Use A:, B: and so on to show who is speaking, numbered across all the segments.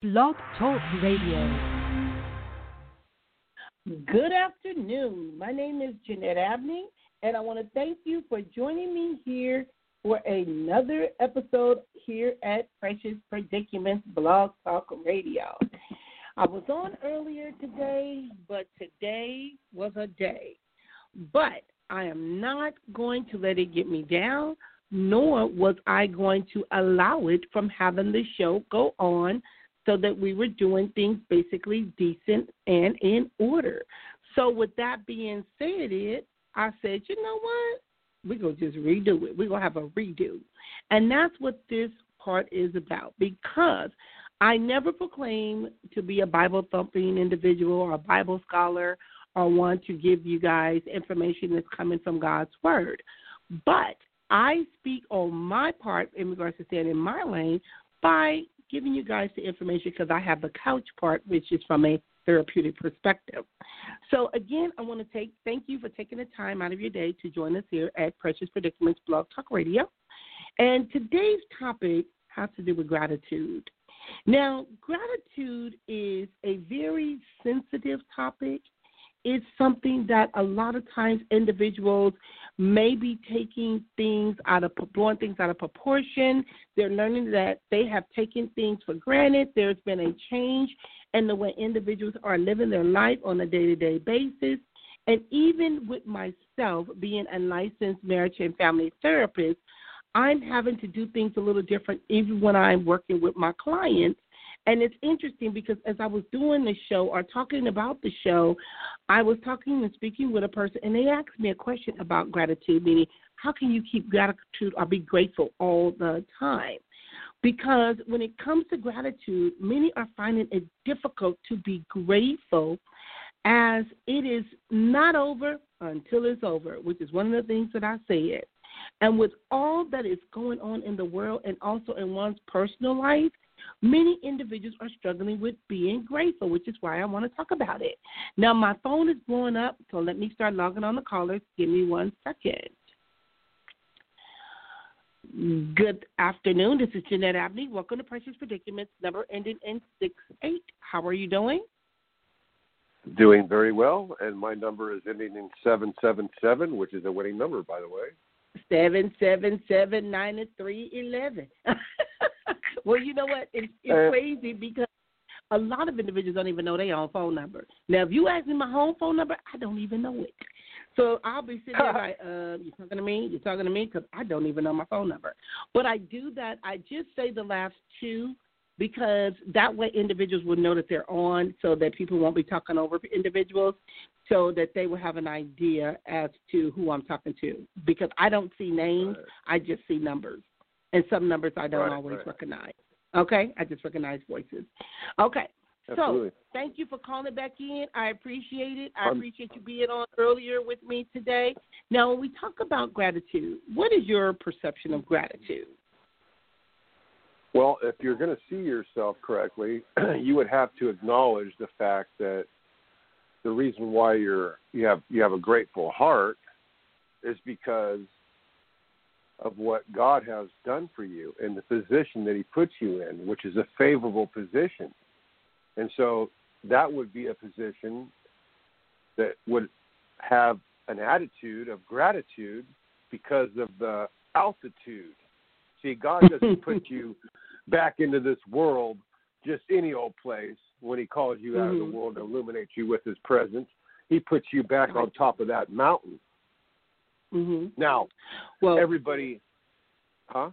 A: Blog Talk Radio.
B: Good afternoon. My name is Jeanette Abney, and I want to thank you for joining me here for another episode here at Precious Predicaments Blog Talk Radio. I was on earlier today, but today was a day. But I am not going to let it get me down, nor was I going to allow it from having the show go on so that we were doing things basically decent and in order. So with that being said, it I said, you know what? We're gonna just redo it. We're gonna have a redo. And that's what this part is about because I never proclaim to be a Bible thumping individual or a Bible scholar or want to give you guys information that's coming from God's Word. But I speak on my part in regards to staying in my lane by giving you guys the information because I have the couch part, which is from a therapeutic perspective. So again, I want to take thank you for taking the time out of your day to join us here at Precious Predicaments Blog Talk Radio. And today's topic has to do with gratitude. Now, gratitude is a very sensitive topic. It's something that a lot of times individuals may be taking things out of blowing things out of proportion. They're learning that they have taken things for granted. There's been a change in the way individuals are living their life on a day to day basis. And even with myself being a licensed marriage and family therapist, I'm having to do things a little different even when I'm working with my clients and it's interesting because as I was doing the show or talking about the show, I was talking and speaking with a person, and they asked me a question about gratitude, meaning how can you keep gratitude or be grateful all the time? Because when it comes to gratitude, many are finding it difficult to be grateful as it is not over until it's over, which is one of the things that I said. And with all that is going on in the world and also in one's personal life, Many individuals are struggling with being grateful, which is why I want to talk about it. Now, my phone is blowing up, so let me start logging on the callers. Give me one second. Good afternoon. This is Jeanette Abney. Welcome to Precious Predicaments, number ending in six eight. How are you doing?
C: Doing very well, and my number is ending in 777, which is a winning number, by the way.
B: Seven seven seven nine three eleven. well, you know what? It's, it's uh, crazy because a lot of individuals don't even know their own phone number. Now, if you ask me my home phone number, I don't even know it. So I'll be sitting there like, uh, you talking to me? You talking to me? Because I don't even know my phone number. But I do that. I just say the last two because that way individuals will know that they're on so that people won't be talking over individuals so that they will have an idea as to who I'm talking to because I don't see names. I just see numbers. And some numbers I don't
C: right,
B: always
C: right.
B: recognize. Okay? I just recognize voices. Okay.
C: Absolutely.
B: So, thank you for calling back in. I appreciate it. I um, appreciate you being on earlier with me today. Now, when we talk about gratitude, what is your perception of gratitude?
C: Well, if you're going to see yourself correctly, you would have to acknowledge the fact that the reason why you're you have you have a grateful heart is because of what God has done for you and the position that He puts you in, which is a favorable position. And so that would be a position that would have an attitude of gratitude because of the altitude See, God doesn't put you back into this world just any old place when He calls you mm-hmm. out of the mm-hmm. world to illuminate you with His presence. He puts you back on top of that mountain.
B: Mm-hmm.
C: Now,
B: well,
C: everybody, huh?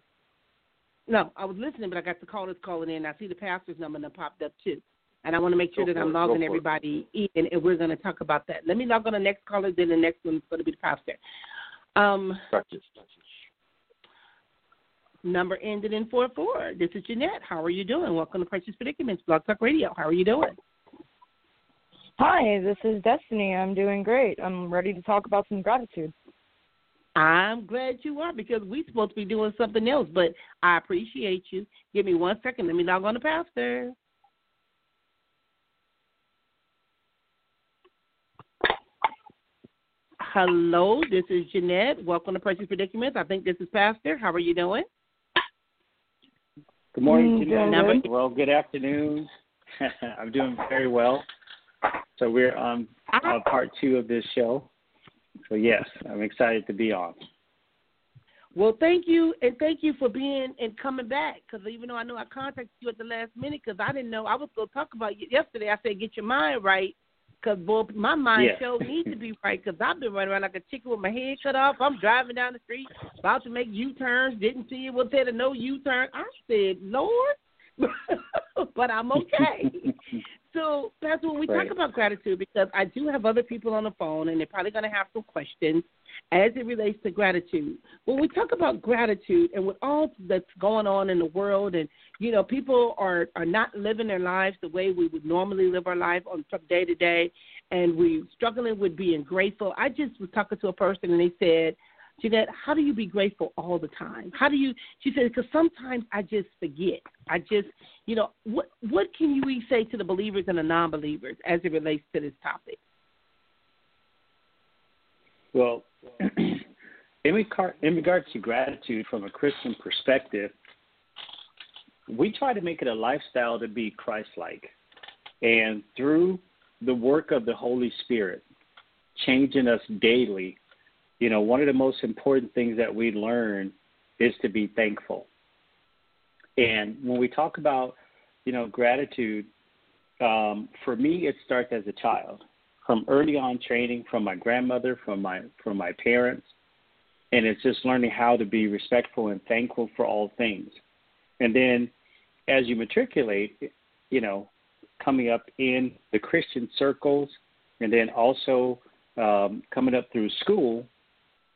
B: No, I was listening, but I got the callers calling in. I see the pastor's number that popped up too. And I want to make sure
C: Go
B: that I'm logging
C: Go
B: everybody in, and we're going to talk about that. Let me log on the next caller, then the next one's going to be the pastor. Um,
C: gotcha
B: number ended in four four. This is Jeanette. How are you doing? Welcome to Precious Predicaments, Blog Talk Radio. How are you doing?
D: Hi, this is Destiny. I'm doing great. I'm ready to talk about some gratitude.
B: I'm glad you are because we're supposed to be doing something else, but I appreciate you. Give me one second. Let me log on to Pastor. Hello, this is Jeanette. Welcome to Precious Predicaments. I think this is Pastor. How are you doing?
E: Good morning,
D: Mm,
E: Jeanette.
D: doing good.
E: Well, good afternoon. I'm doing very well. So we're on uh, part two of this show. So yes, I'm excited to be on.
B: Well, thank you, and thank you for being and coming back. Because even though I know I contacted you at the last minute, because I didn't know I was going to talk about you yesterday. I said get your mind right, because boy, my mind
E: Yeah.
B: sure needs to be right. Because I've been running around like a chicken with my head cut off. I'm driving down the street, about to make U turns, didn't see it. Was there a no U turn? I said, Lord, but I'm okay. So, Pastor, when we
E: Right.
B: talk about gratitude, because I do have other people on the phone, and they're probably going to have some questions as it relates to gratitude. When we talk about gratitude, and with all that's going on in the world, and you know, people are are not living their lives the way we would normally live our life on from day to day, and we're struggling with being grateful. I just was talking to a person, and they said. Jeanette, how do you be grateful all the time? How do you? She said, because sometimes I just forget. I just, you know, what what can you say to the believers and the non-believers as it relates to this topic?
E: Well, in regard in regards to gratitude from a Christian perspective, we try to make it a lifestyle to be Christ-like, and through the work of the Holy Spirit, changing us daily. You know, one of the most important things that we learn is to be thankful. And when we talk about, you know, gratitude, um, for me, it starts as a child from early on training from my grandmother, from my from my parents, and it's just learning how to be respectful and thankful for all things. And then as you matriculate, you know, coming up in the Christian circles, and then also um, coming up through school,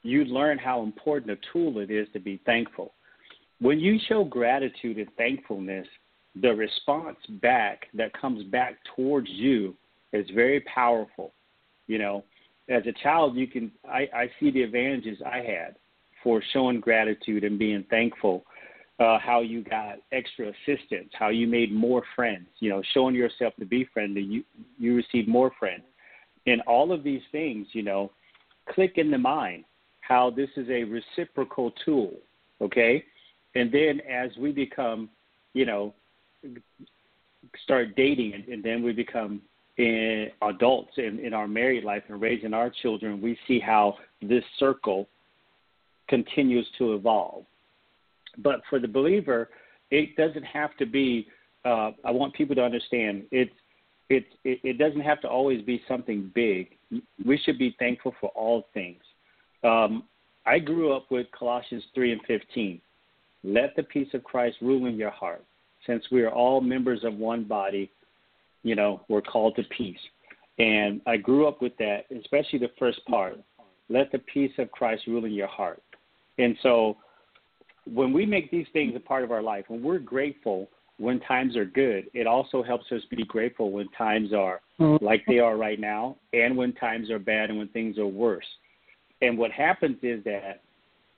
E: you learn how important a tool it is to be thankful. When you show gratitude and thankfulness, the response back that comes back towards you is very powerful. You know, as a child, you can I, I see the advantages I had for showing gratitude and being thankful. Uh, how you got extra assistance, how you made more friends. You know, showing yourself to be friendly, you you receive more friends, and all of these things. You know, click in the mind how this is a reciprocal tool. Okay, and then as we become, you know, start dating, and, then we become in adults in, in our married life and raising our children, we see how this circle continues to evolve. But for the believer, it doesn't have to be. Uh, I want people to understand it's it, it doesn't have to always be something big. We should be thankful for all things. Um, I grew up with Colossians three and fifteen. Let the peace of Christ rule in your heart. Since we are all members of one body, you know, we're called to peace. And I grew up with that, especially the first part. Let the peace of Christ rule in your heart. And so when we make these things a part of our life, when we're grateful when times are good, it also helps us be grateful when times are like they are right now and when times are bad and when things are worse. And what happens is that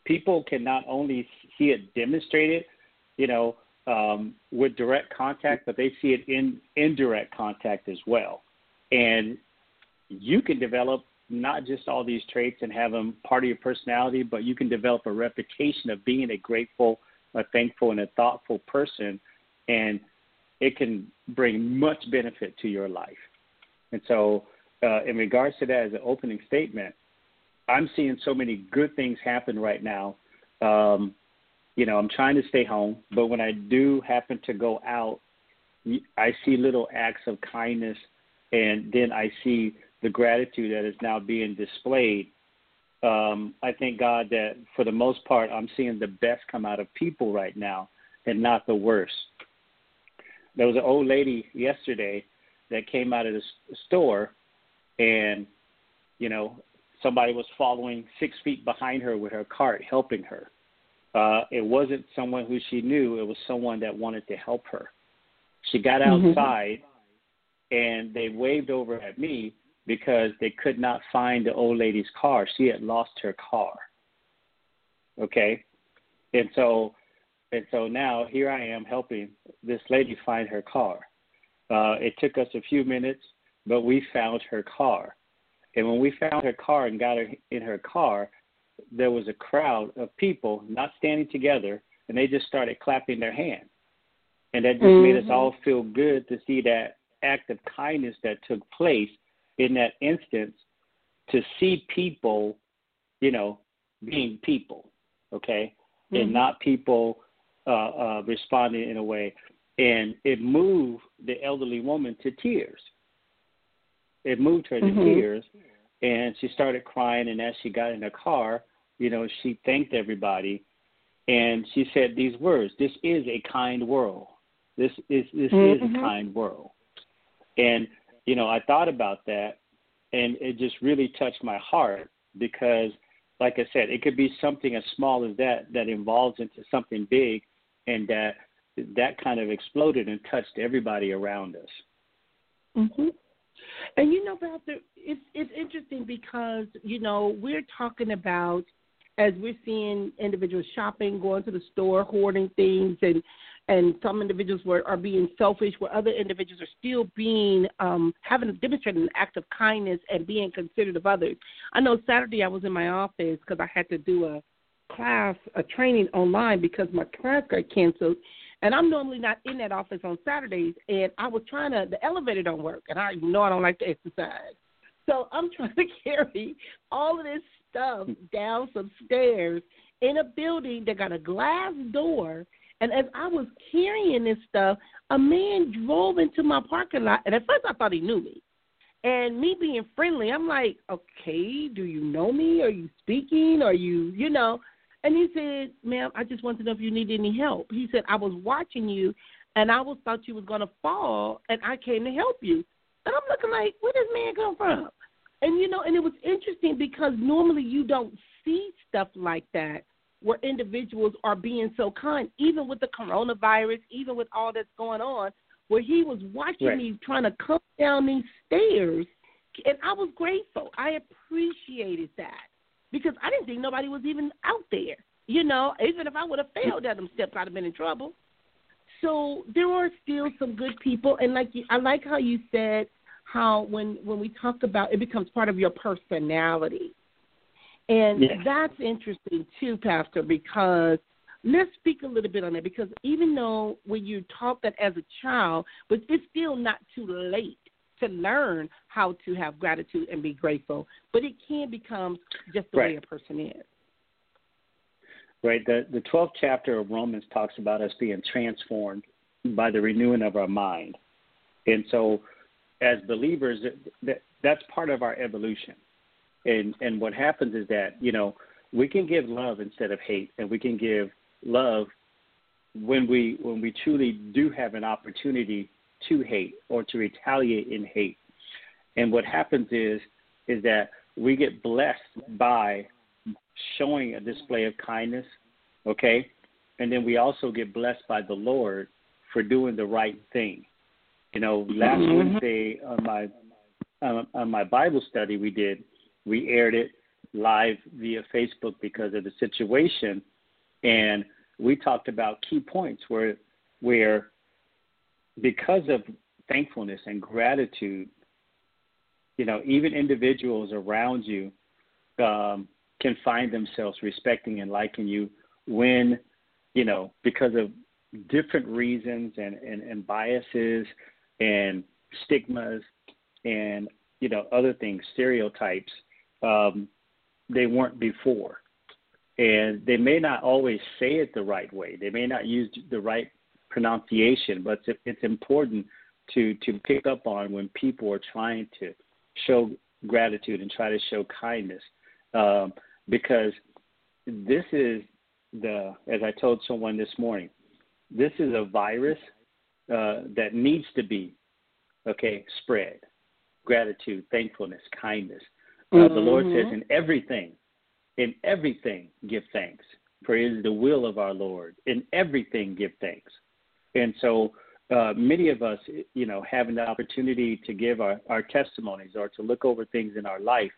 E: people can not only see it demonstrated, you know, um, with direct contact, but they see it in indirect contact as well. And you can develop not just all these traits and have them part of your personality, but you can develop a reputation of being a grateful, a thankful, and a thoughtful person, and it can bring much benefit to your life. And so, uh, in regards to that, as an opening statement, I'm seeing so many good things happen right now. Um, you know, I'm trying to stay home, but when I do happen to go out, I see little acts of kindness, and then I see the gratitude that is now being displayed. Um, I thank God that for the most part, I'm seeing the best come out of people right now, and not the worst. There was an old lady yesterday that came out of the store, and you know, somebody was following six feet behind her with her cart, helping her. Uh, it wasn't someone who she knew; it was someone that wanted to help her. She got
B: Mhm.
E: outside, and they waved over at me because they could not find the old lady's car. She had lost her car. Okay, and so and so now here I am helping this lady find her car. Uh, it took us a few minutes, but we found her car. And when we found her car and got her in her car, there was a crowd of people not standing together, and they just started clapping their hands. And that just
B: mm-hmm.
E: made us all feel good to see that act of kindness that took place in that instance to see people, you know, being people, okay, mm-hmm. and not people uh, uh, responding in a way. And it moved the elderly woman to tears. It moved her to mm-hmm. tears, and she started crying. And as she got in the car, you know, she thanked everybody, and she said these words: "This is a kind world. This is this mm-hmm. is a mm-hmm. kind world." And you know, I thought about that, and it just really touched my heart because like I said, it could be something as small as that that evolves into something big, and that that kind of exploded and touched everybody around us.
B: Mhm. And you know, Pastor, it's it's interesting because you know we're talking about as we're seeing individuals shopping, going to the store, hoarding things, and and some individuals were, are being selfish, where other individuals are still being um, having demonstrated an act of kindness and being considerate of others. I know Saturday I was in my office because I had to do a class, a training online because my class got canceled, and I'm normally not in that office on Saturdays. And I was trying to, the elevator don't work, and I you know I don't like to exercise, so I'm trying to carry all of this stuff down some stairs in a building that got a glass door and as I was carrying this stuff, a man drove into my parking lot. And at first I thought he knew me. And me being friendly, I'm like, okay, do you know me? Are you speaking? Are you, you know? And he said, ma'am, I just want to know if you need any help. He said, I was watching you and I was thought you was going to fall and I came to help you. And I'm looking like, where does man come from? And, you know, and it was interesting because normally you don't see stuff like that where individuals are being so kind, even with the coronavirus, even with all that's going on, where he was watching right. me trying to come down these stairs, and I was grateful. I appreciated that because I didn't think nobody was even out there. You know, even if I would have failed at them steps, I'd have been in trouble. So there are still some good people, and like you, I like how you said how when when we talk about it becomes part of your personality and yes. that's interesting too, Pastor, because let's speak a little bit on that because even though when you taught that as a child, but it's still not too late to learn how to have gratitude and be grateful. But it can become just the
E: right.
B: way a person is.
E: Right. The the twelfth chapter of Romans talks about us being transformed by the renewing of our mind, and so as believers, that, that's part of our evolution and and what happens is that you know we can give love instead of hate, and we can give love when we when we truly do have an opportunity to hate or to retaliate in hate. And what happens is is that we get blessed by showing a display of kindness, okay? And then we also get blessed by the Lord for doing the right thing. You know, last mm-hmm. Wednesday on my on my Bible study we did, we aired it live via Facebook because of the situation, and we talked about key points where where because of thankfulness and gratitude, you know, even individuals around you um, can find themselves respecting and liking you when, you know, because of different reasons and, and, and biases and stigmas and, you know, other things, stereotypes um, they weren't before. And they may not always say it the right way. They may not use the right pronunciation, but it's, it's important to, to pick up on when people are trying to show gratitude and try to show kindness. Um, because this is the, as I told someone this morning, this is a virus uh, that needs to be, okay, spread. Gratitude, thankfulness, kindness. Uh, the Lord says, mm-hmm. in everything, in everything, give thanks, for it is the will of our Lord. In everything, give thanks. And so, uh, many of us, you know, having the opportunity to give our, our testimonies or to look over things in our life.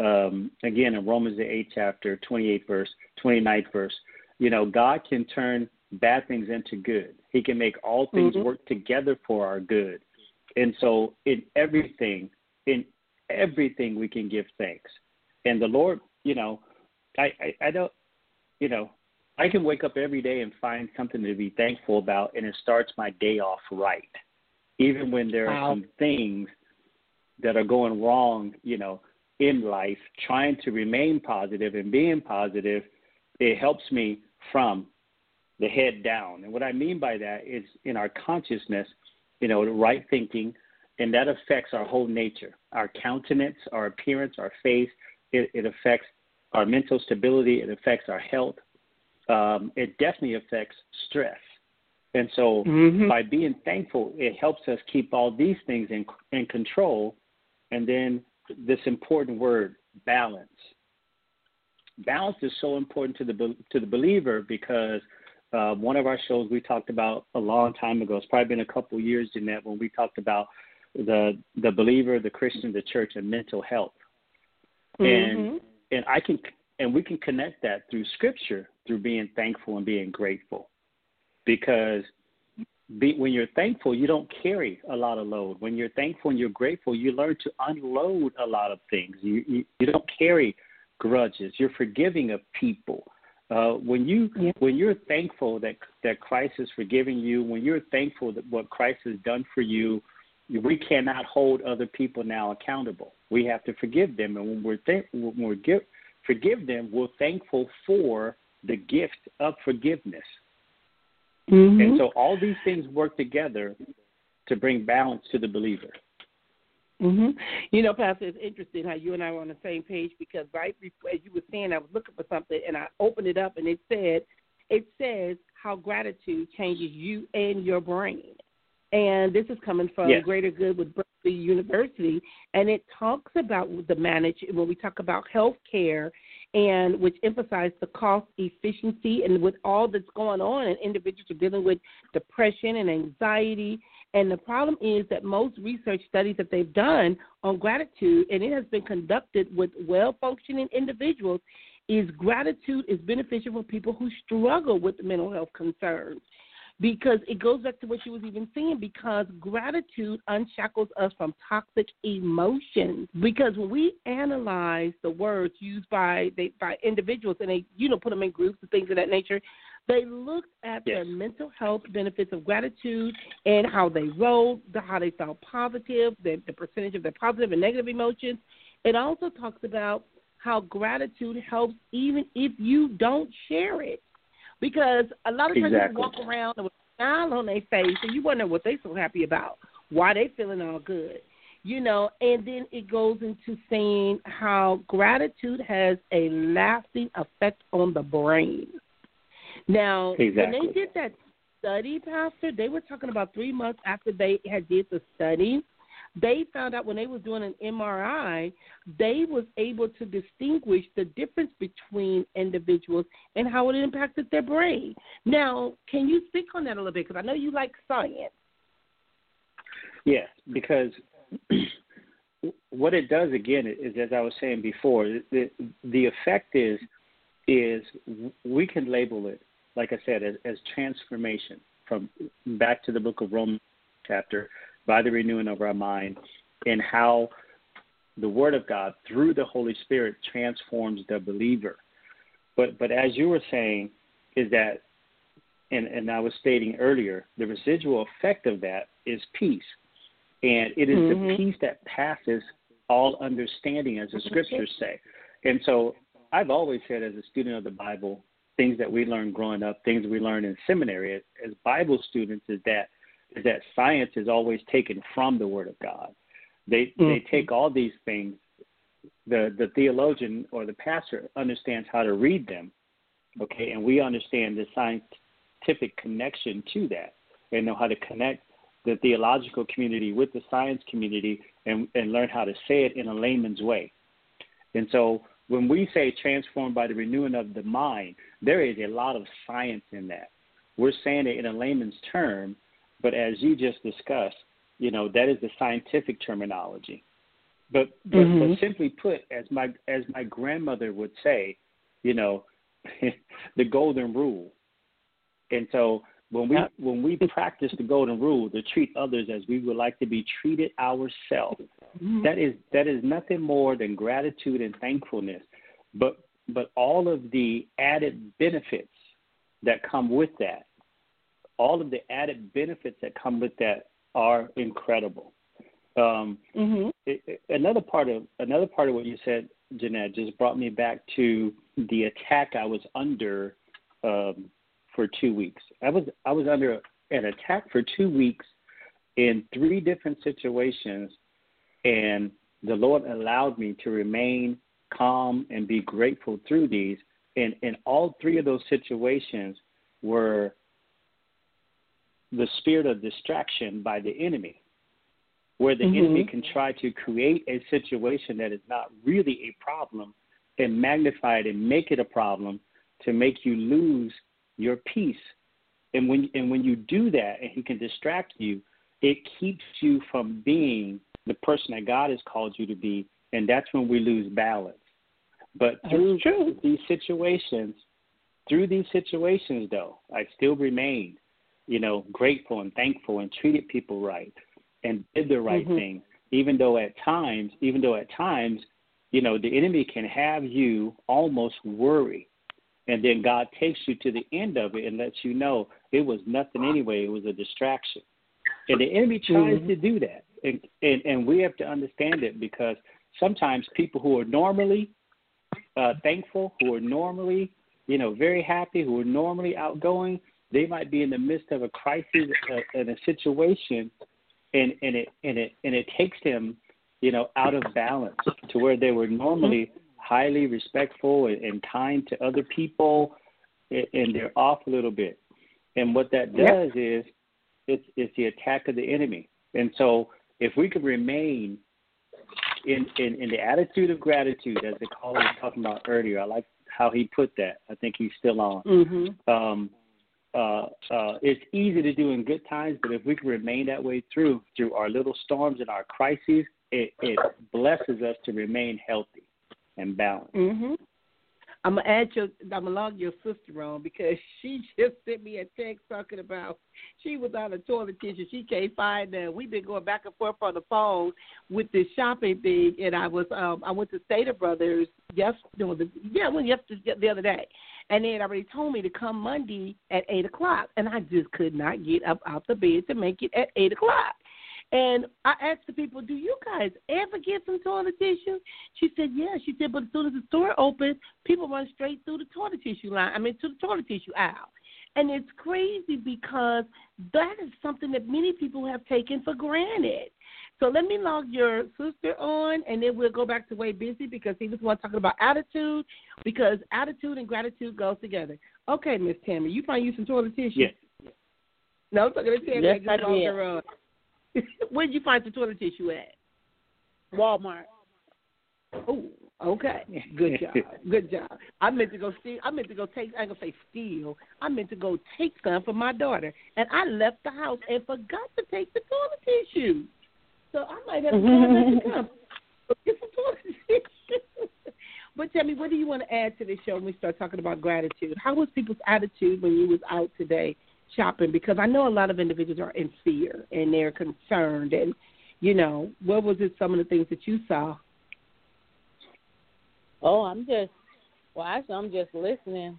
E: Um, again, in Romans the eighth chapter, 28 verse, 29th verse, you know, God can turn bad things into good. He can make all things mm-hmm. work together for our good. And so, in everything, in everything we can give thanks. And the Lord, you know, I, I, I don't, you know, I can wake up every day and find something to be thankful about, and it starts my day off right. Even when there are
B: Wow.
E: some things that are going wrong, you know, in life, trying to remain positive and being positive, it helps me from the head down. And what I mean by that is in our consciousness, you know, the right thinking, and that affects our whole nature, our countenance, our appearance, our face. It, it affects our mental stability. It affects our health. Um, it definitely affects stress. And so,
B: Mhm.
E: by being thankful, it helps us keep all these things in in control. And then this important word, balance. Balance is so important to the to the believer because uh, one of our shows we talked about a long time ago. It's probably been a couple of years, Jeanette, when we talked about the the believer, the Christian, the church, and mental health. And
B: Mhm.
E: and I can and we can connect that through Scripture, through being thankful and being grateful, because be, when you're thankful, you don't carry a lot of load. When you're thankful and you're grateful, you learn to unload a lot of things. You you, you don't carry grudges. You're forgiving of people. Uh, when you
B: Yeah.
E: when you're thankful that that Christ is forgiving you, when you're thankful that what Christ has done for you, we cannot hold other people now accountable. We have to forgive them, and when we're th- when we give, forgive them, we're thankful for the gift of forgiveness.
B: Mhm.
E: And so all these things work together to bring balance to the believer.
B: hmm You know, Pastor, it's interesting how you and I were on the same page because right before, as you were saying, I was looking for something and I opened it up and it said, it says how gratitude changes you and your brain. And this is coming from
E: Yes.
B: Greater Good with Berkeley University, and it talks about the manage when we talk about health care and which emphasize the cost efficiency and with all that's going on and individuals are dealing with depression and anxiety. And the problem is that most research studies that they've done on gratitude and it has been conducted with well functioning individuals is gratitude is beneficial for people who struggle with mental health concerns because it goes back to what you was even saying because gratitude unshackles us from toxic emotions. Because when we analyze the words used by they, by individuals and they you know put them in groups and things of that nature they looked at
E: Yes.
B: the mental health benefits of gratitude and how they wrote the, how they felt positive the, the percentage of their positive and negative emotions. It also talks about how gratitude helps even if you don't share it because a lot of times
E: Exactly.
B: people walk around with a smile on their face and you wonder what they so happy about, why they feeling all good. You know, and then it goes into saying how gratitude has a lasting effect on the brain. Now, when they did that study, Pastor, they were talking about three months after they had did the study. They found out when they was doing an MRI, they was able to distinguish the difference between individuals and how it impacted their brain. Now, can you speak on that a little bit? Because I know you like science.
E: Yes, because what it does again is, as I was saying before, the the effect is is we can label it, like I said, as, as transformation from back to the book of Romans chapter by the renewing of our mind, and how the Word of God through the Holy Spirit transforms the believer. But but as you were saying, is that and, and I was stating earlier, the residual effect of that is peace. And it is the
B: Mhm.
E: peace that passes all understanding, as the scriptures say. And so I've always said, as a student of the Bible, things that we learned growing up, things we learned in seminary as, as Bible students, is that is that science is always taken from the Word of God. They they
B: Mhm.
E: take all these things. The the theologian or the pastor understands how to read them, okay, and we understand the scientific connection to that, and know how to connect the theological community with the science community, and and learn how to say it in a layman's way. And so when we say transformed by the renewing of the mind, there is a lot of science in that. We're saying it in a layman's term, but as you just discussed, you know, that is the scientific terminology. But but,
B: Mhm.
E: but simply put, as my as my grandmother would say, you know, the golden rule. And so when we when we practice the golden rule to treat others as we would like to be treated ourselves,
B: Mhm.
E: that is that is nothing more than gratitude and thankfulness but but all of the added benefits that come with that. All of the added benefits that come with that are incredible. Um,
B: mm-hmm.
E: it, it, another part of another part of what you said, Jeanette, just brought me back to the attack I was under um, for two weeks. I was I was under an attack for two weeks in three different situations, and the Lord allowed me to remain calm and be grateful through these. And in all three of those situations were the spirit of distraction by the enemy, where the mm-hmm. enemy can try to create a situation that is not really a problem and magnify it and make it a problem to make you lose your peace. And when and when you do that and he can distract you, it keeps you from being the person that God has called you to be, and that's when we lose balance. But through these situations, through these situations, though, I still remained, you know, grateful and thankful and treated people right and did the right mm-hmm. thing. Even though at times, even though at times, you know, the enemy can have you almost worry, and then God takes you to the end of it and lets you know it was nothing anyway. It was a distraction, and the enemy tries mm-hmm. to do that, and, and and we have to understand it because sometimes people who are normally uh, thankful, who are normally, you know, very happy, who are normally outgoing, they might be in the midst of a crisis uh, in a situation, and and it and it and it takes them, you know, out of balance to where they were normally highly respectful and, and kind to other people, and they're off a little bit. And what that does yeah. is, it's it's the attack of the enemy. And so, if we could remain in, in, in the attitude of gratitude, as the caller was talking about earlier. I like how he put that. I think he's still on.
B: Mm-hmm.
E: Um, uh, uh, it's easy to do in good times, but if we can remain that way through through our little storms and our crises, it, it blesses us to remain healthy and balanced.
B: Mm-hmm. I'm gonna add your I'm gonna log your sister on because she just sent me a text talking about she was out of toilet tissue. She can't find that. We've been going back and forth on the phone with this shopping thing, and I was um I went to Stater Brothers yes no the yeah well yesterday the other day, and then already told me to come Monday at eight o'clock, and I just could not get up out the bed to make it at eight o'clock. And I asked the people, "Do you guys ever get some toilet tissue?" She said, "Yeah." She said, "But as soon as the store opens, people run straight through the toilet tissue line. I mean, to the toilet tissue aisle." And it's crazy because that is something that many people have taken for granted. So let me log your sister on, and then we'll go back to way busy because he was one talking about attitude, because attitude and gratitude goes together. Okay, Miss Tammy, you find you some toilet tissue?
E: Yes.
B: No, I'm talking to Tammy.
F: Yes,
B: I
F: just I did.
B: Her on. Where'd you find the toilet tissue at?
F: Walmart.
B: Oh, okay. Good job. Good job. I meant to go steal. I meant to go take. I'm gonna say steal. I meant to go take some for my daughter, and I left the house and forgot to take the toilet tissue. So I might have to to mm-hmm. come get some toilet tissue. but tell me, what do you want to add to the show when we start talking about gratitude? How was people's attitude when you was out today shopping because I know a lot of individuals are in fear and they're concerned. And, you know, what was it, some of the things that you saw?
F: Oh, I'm just, well, actually, I'm just listening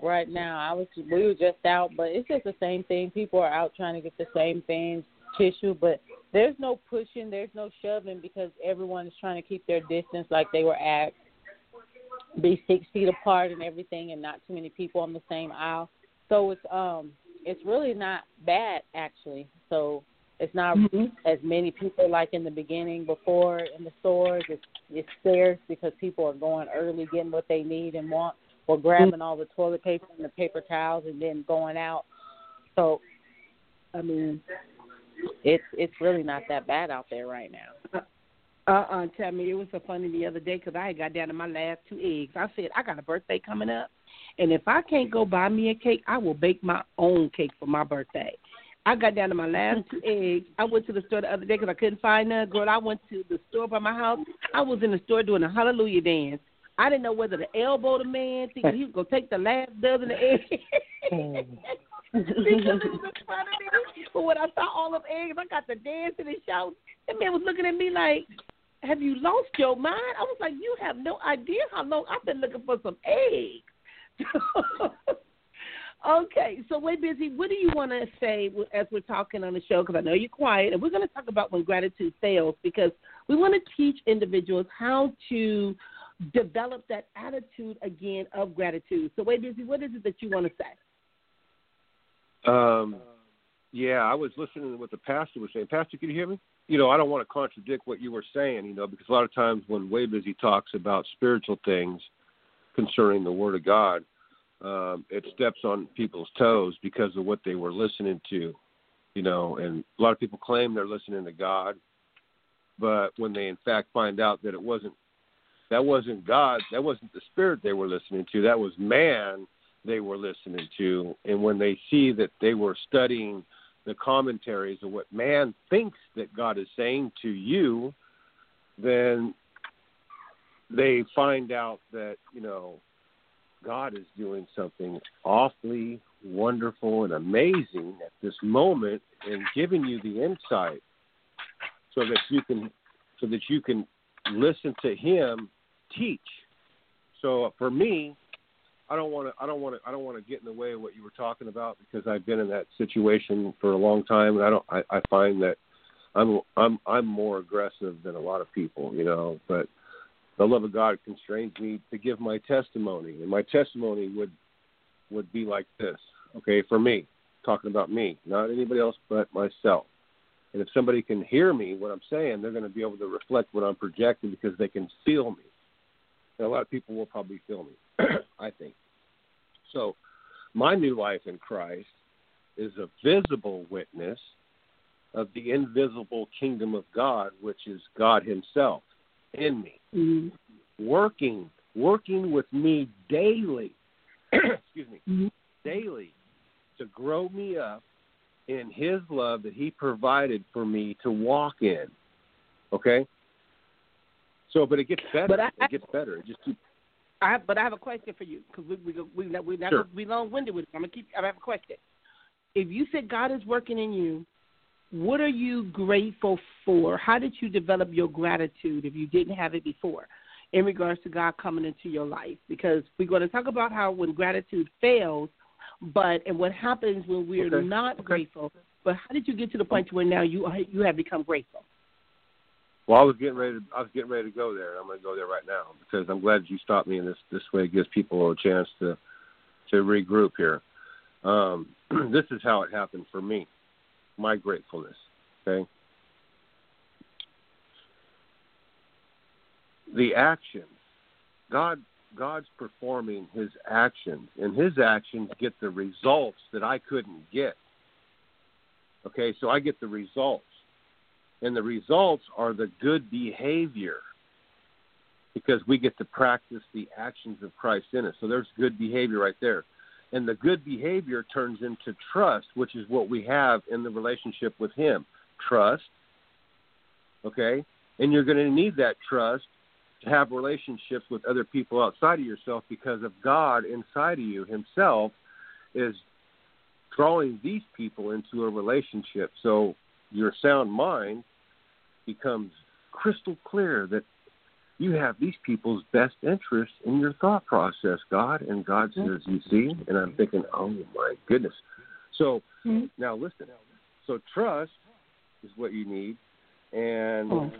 F: right now. I was, we were just out, but it's just the same thing. People are out trying to get the same things, tissue, but there's no pushing, there's no shoving because everyone is trying to keep their distance like they were at, be six feet apart and everything, and not too many people on the same aisle. So it's um it's really not bad actually. So it's not
B: mm-hmm.
F: as many people like in the beginning before in the stores. It's it's scarce because people are going early, getting what they need and want, or grabbing mm-hmm. all the toilet paper and the paper towels and then going out. So, I mean, it's it's really not that bad out there right now.
B: Uh uh-uh, tell me it was so funny the other day because I got down to my last two eggs. I said I got a birthday coming up, and if I can't go buy me a cake, I will bake my own cake for my birthday. I got down to my last two eggs. I went to the store the other day because I couldn't find none. Girl, I went to the store by my house. I was in the store doing a hallelujah dance. I didn't know whether to elbow the man, thinking he was gonna take the last dozen of eggs. but when I saw all of eggs, I got the dancing and shouting. That man was looking at me like, "Have you lost your mind?" I was like, "You have no idea how long I've been looking for some eggs." Okay, so way busy. What do you want to say as we're talking on the show? Because I know you're quiet, and we're going to talk about when gratitude fails because we want to teach individuals how to develop that attitude again of gratitude. So, way busy. What is it that you want to say?
C: Um, yeah, I was listening to what the pastor was saying. Pastor, can you hear me? You know, I don't want to contradict what you were saying, you know, because a lot of times when Way Busy talks about spiritual things concerning the Word of God, um, it steps on people's toes because of what they were listening to, you know. And a lot of people claim they're listening to God, but when they in fact find out that it wasn't, that wasn't God, that wasn't the Spirit they were listening to, that was man they were listening to. And when they see that they were studying the commentaries of what man thinks that God is saying to you, then they find out that, you know, God is doing something awfully wonderful and amazing at this moment and giving you the insight so that you can so that you can listen to him teach. So uh, for me, I don't want to I don't want to I don't want to get in the way of what you were talking about because I've been in that situation for a long time and I don't I, I find that I'm I'm I'm more aggressive than a lot of people, you know, but the love of God constrains me to give my testimony, and my testimony would would be like this. Okay, for me, talking about me, not anybody else but myself. And if somebody can hear me, what I'm saying, they're going to be able to reflect what I'm projecting because they can feel me. And a lot of people will probably feel me, I think. So, my new life in Christ is a visible witness of the invisible kingdom of God, which is God Himself in me,
B: mm-hmm.
C: working, working with me daily, excuse me,
B: mm-hmm.
C: daily to grow me up in His love that He provided for me to walk in. Okay? So, but it gets better.
B: I,
C: it gets better. It just keeps.
B: I have, but I have a question for you because we we we we, we never
C: sure.
B: be long winded with it. I'm gonna keep. I have a question. If you said God is working in you, what are you grateful for? How did you develop your gratitude if you didn't have it before in regards to God coming into your life? Because we're going to talk about how when gratitude fails, but and what happens when we are
C: okay.
B: not
C: okay.
B: grateful. But how did you get to the oh. point to where now you are, you have become grateful?
C: Well, I was getting ready. To, I was getting ready to go there. And I'm going to go there right now because I'm glad you stopped me. And this this way it gives people a chance to to regroup here. Um, this is how it happened for me my gratefulness. Okay? The actions. God God's performing his actions, and his actions get the results that I couldn't get. Okay, so I get the results. And the results are the good behavior because we get to practice the actions of Christ in us. So there's good behavior right there. And the good behavior turns into trust, which is what we have in the relationship with Him. Trust. Okay? And you're going to need that trust to have relationships with other people outside of yourself because of God inside of you Himself is drawing these people into a relationship. So your sound mind becomes crystal clear that you have these people's best interests in your thought process, God. And God says, You see? And I'm thinking, Oh my goodness. So
B: mm-hmm.
C: now listen. So trust is what you need. And oh.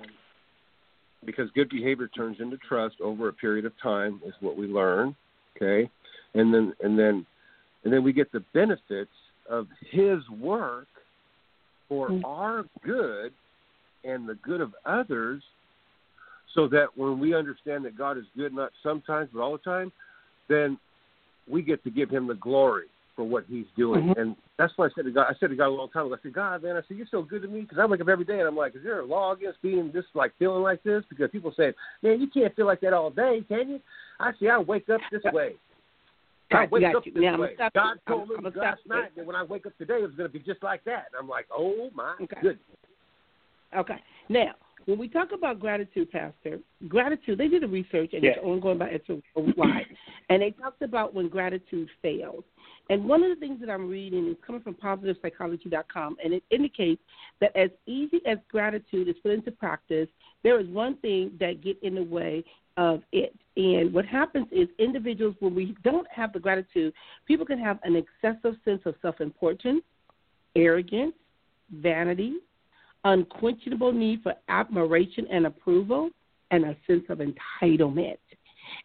C: because good behavior turns into trust over a period of time is what we learn. Okay. And then and then and then we get the benefits of his work for mm-hmm. our good and the good of others so that when we understand that God is good, not sometimes, but all the time, then we get to give him the glory for what he's doing.
B: Mm-hmm.
C: And that's why I said to God, I said to God a long time ago, I said, God, man, I said, you're so good to me because I wake up every day and I'm like, is there a law against being just like feeling like this? Because people say, man, you can't feel like that all day, can you? I say, I wake up this way. I wake up this
B: yeah,
C: way. God told me last night that when I wake up today, it was going to be just like that. And I'm like, oh my
B: okay.
C: goodness.
B: Okay. Now, when we talk about gratitude, Pastor, gratitude, they did a research and
E: yeah.
B: it's ongoing by it's wide. and they talked about when gratitude fails. And one of the things that I'm reading is coming from positivepsychology.com, and it indicates that as easy as gratitude is put into practice, there is one thing that get in the way of it. And what happens is individuals, when we don't have the gratitude, people can have an excessive sense of self-importance, arrogance, vanity, unquenchable need for admiration and approval, and a sense of entitlement.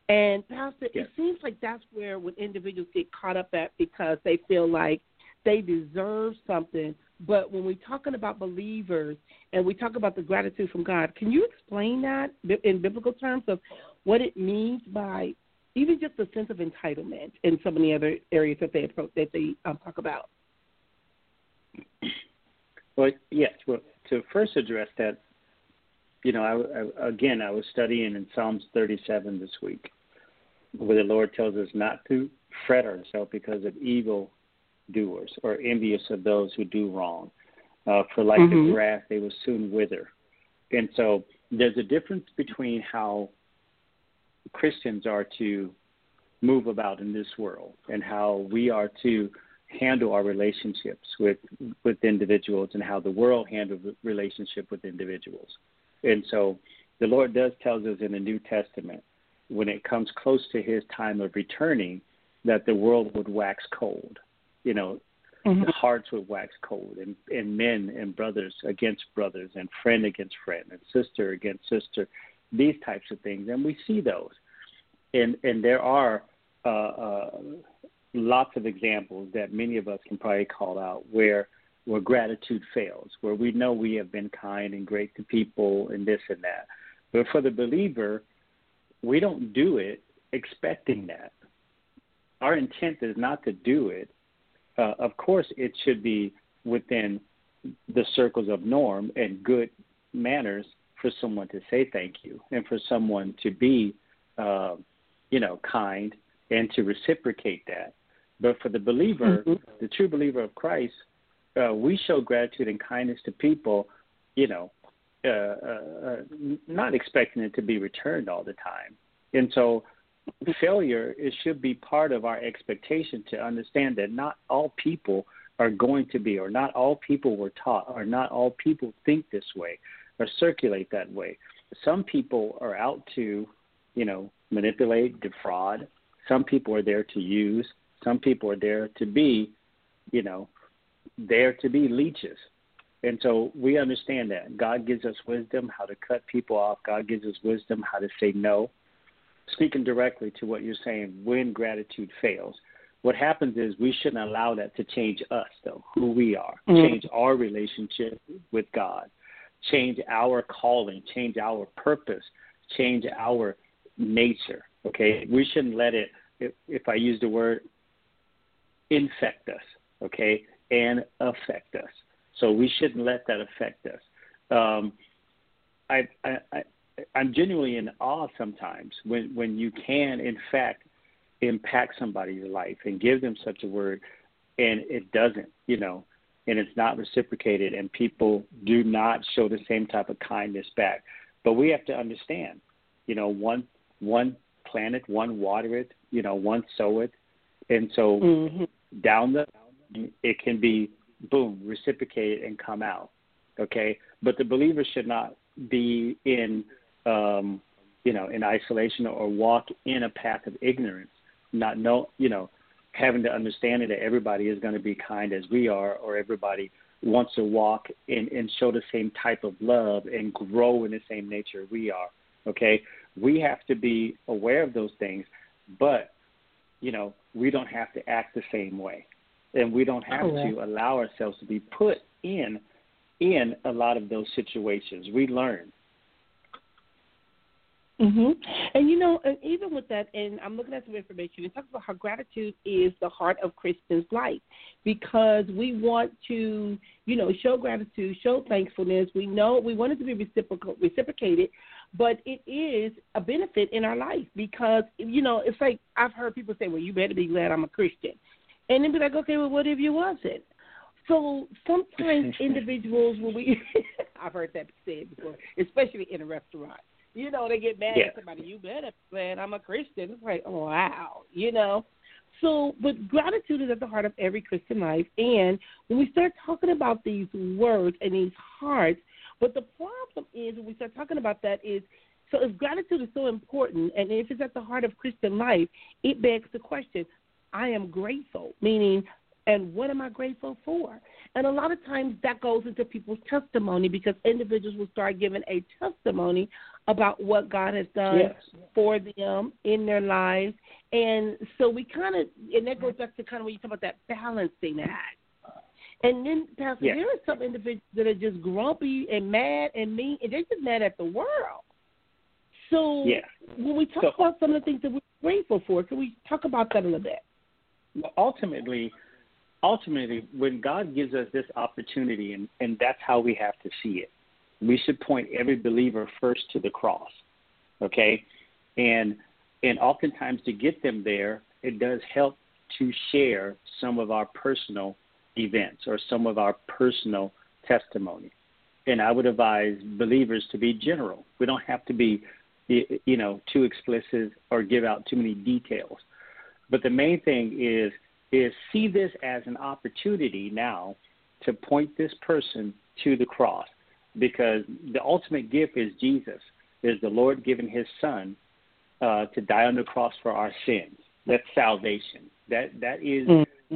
B: And Pastor, yes. it seems like that's where when individuals get caught up at because they feel like they deserve something. But when we're talking about believers and we talk about the gratitude from God, can you explain that in biblical terms of what it means by even just a sense of entitlement in some of the other areas that they approach that they um, talk about?
E: Well, yes. Well, to first address that, you know, I, I, again, I was studying in Psalms 37 this week, where the Lord tells us not to fret ourselves because of evil doers or envious of those who do wrong. Uh, for like mm-hmm. the grass, they will soon wither. And so there's a difference between how Christians are to move about in this world and how we are to handle our relationships with with individuals and how the world handles the relationship with individuals. And so the Lord does tells us in the New Testament when it comes close to his time of returning that the world would wax cold. You know, mm-hmm. the hearts would wax cold and, and men and brothers against brothers and friend against friend and sister against sister, these types of things. And we see those. And and there are uh, uh, lots of examples that many of us can probably call out where where gratitude fails, where we know we have been kind and great to people and this and that. But for the believer, we don't do it expecting that. Our intent is not to do it. Uh, of course, it should be within the circles of norm and good manners for someone to say thank you and for someone to be, uh, you know, kind and to reciprocate that. But for the believer, mm-hmm. the true believer of Christ, uh, we show gratitude and kindness to people, you know, uh, uh, uh, not expecting it to be returned all the time. And so, failure it should be part of our expectation to understand that not all people are going to be, or not all people were taught, or not all people think this way, or circulate that way. Some people are out to, you know, manipulate, defraud. Some people are there to use. Some people are there to be, you know, there to be leeches. And so we understand that. God gives us wisdom how to cut people off. God gives us wisdom how to say no. Speaking directly to what you're saying, when gratitude fails, what happens is we shouldn't allow that to change us, though, who we are, mm-hmm. change our relationship with God, change our calling, change our purpose, change our nature. Okay, we shouldn't let it. If, if I use the word infect us, okay, and affect us. So we shouldn't let that affect us. Um, I, I, I, I'm genuinely in awe sometimes when, when you can, in fact, impact somebody's life and give them such a word, and it doesn't, you know, and it's not reciprocated, and people do not show the same type of kindness back. But we have to understand, you know, one one plant it, one water it, you know, one sow it, and so mm-hmm. down the it can be boom reciprocated and come out okay? But the believer should not be in um you know in isolation or walk in a path of ignorance not know you know having to understand that everybody is going to be kind as we are or everybody wants to walk and, and show the same type of love and grow in the same nature we are okay? We have to be aware of those things but you know, we don't have to act the same way, and we don't have to allow ourselves to be put in in a lot of those situations. We learn.
B: Mhm. And you know, and even with that, and I'm looking at some information. It talks about how gratitude is the heart of Christians' life, because we want to, you know, show gratitude, show thankfulness. We know we want it to be reciprocal, reciprocated, but it is a benefit in our life because you know it's like I've heard people say, "Well, you better be glad I'm a Christian," and then be like, "Okay, well, what if you wasn't?" So sometimes individuals, when we, I've heard that said before, especially in a restaurant, you know, they get mad
E: Yeah.
B: at somebody. You better, man. I'm a Christian. It's like, oh, wow, you know. So, but gratitude is at the heart of every Christian life. And when we start talking about these words and these hearts, but the problem is when we start talking about that is so if gratitude is so important and if it's at the heart of Christian life, it begs the question, I am grateful, meaning and what am I grateful for? And a lot of times that goes into people's testimony because individuals will start giving a testimony about what God has done
E: Yes.
B: for them in their lives. And so we kind of, and that goes back to kind of when you talk about that balancing act. And then, Pastor,
E: Yeah.
B: there are some individuals that are just grumpy and mad and mean, and they're just mad at the world. So
E: Yeah.
B: when we talk
E: So-
B: about some of the things that we're grateful for, can we talk about that a little bit?
E: Well, ultimately, ultimately, when God gives us this opportunity, and, and that's how we have to see it, we should point every believer first to the cross, okay? And and oftentimes to get them there, it does help to share some of our personal events or some of our personal testimony. And I would advise believers to be general. We don't have to be, you know, too explicit or give out too many details. But the main thing is is see this as an opportunity now to point this person to the cross because the ultimate gift is Jesus, is the Lord giving his son uh, to die on the cross for our sins. That's salvation. That that is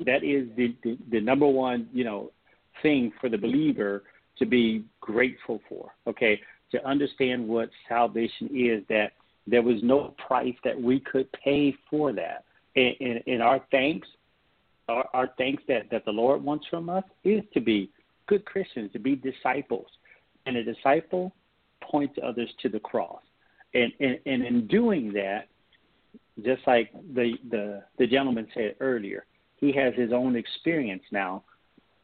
E: that is the, the the number one, you know, thing for the believer to be grateful for. Okay, to understand what salvation is that there was no price that we could pay for that. And, and, and our thanks, our, our thanks that, that the Lord wants from us is to be good Christians, to be disciples. And a disciple points others to the cross. And, and, and in doing that, just like the, the, the gentleman said earlier, he has his own experience now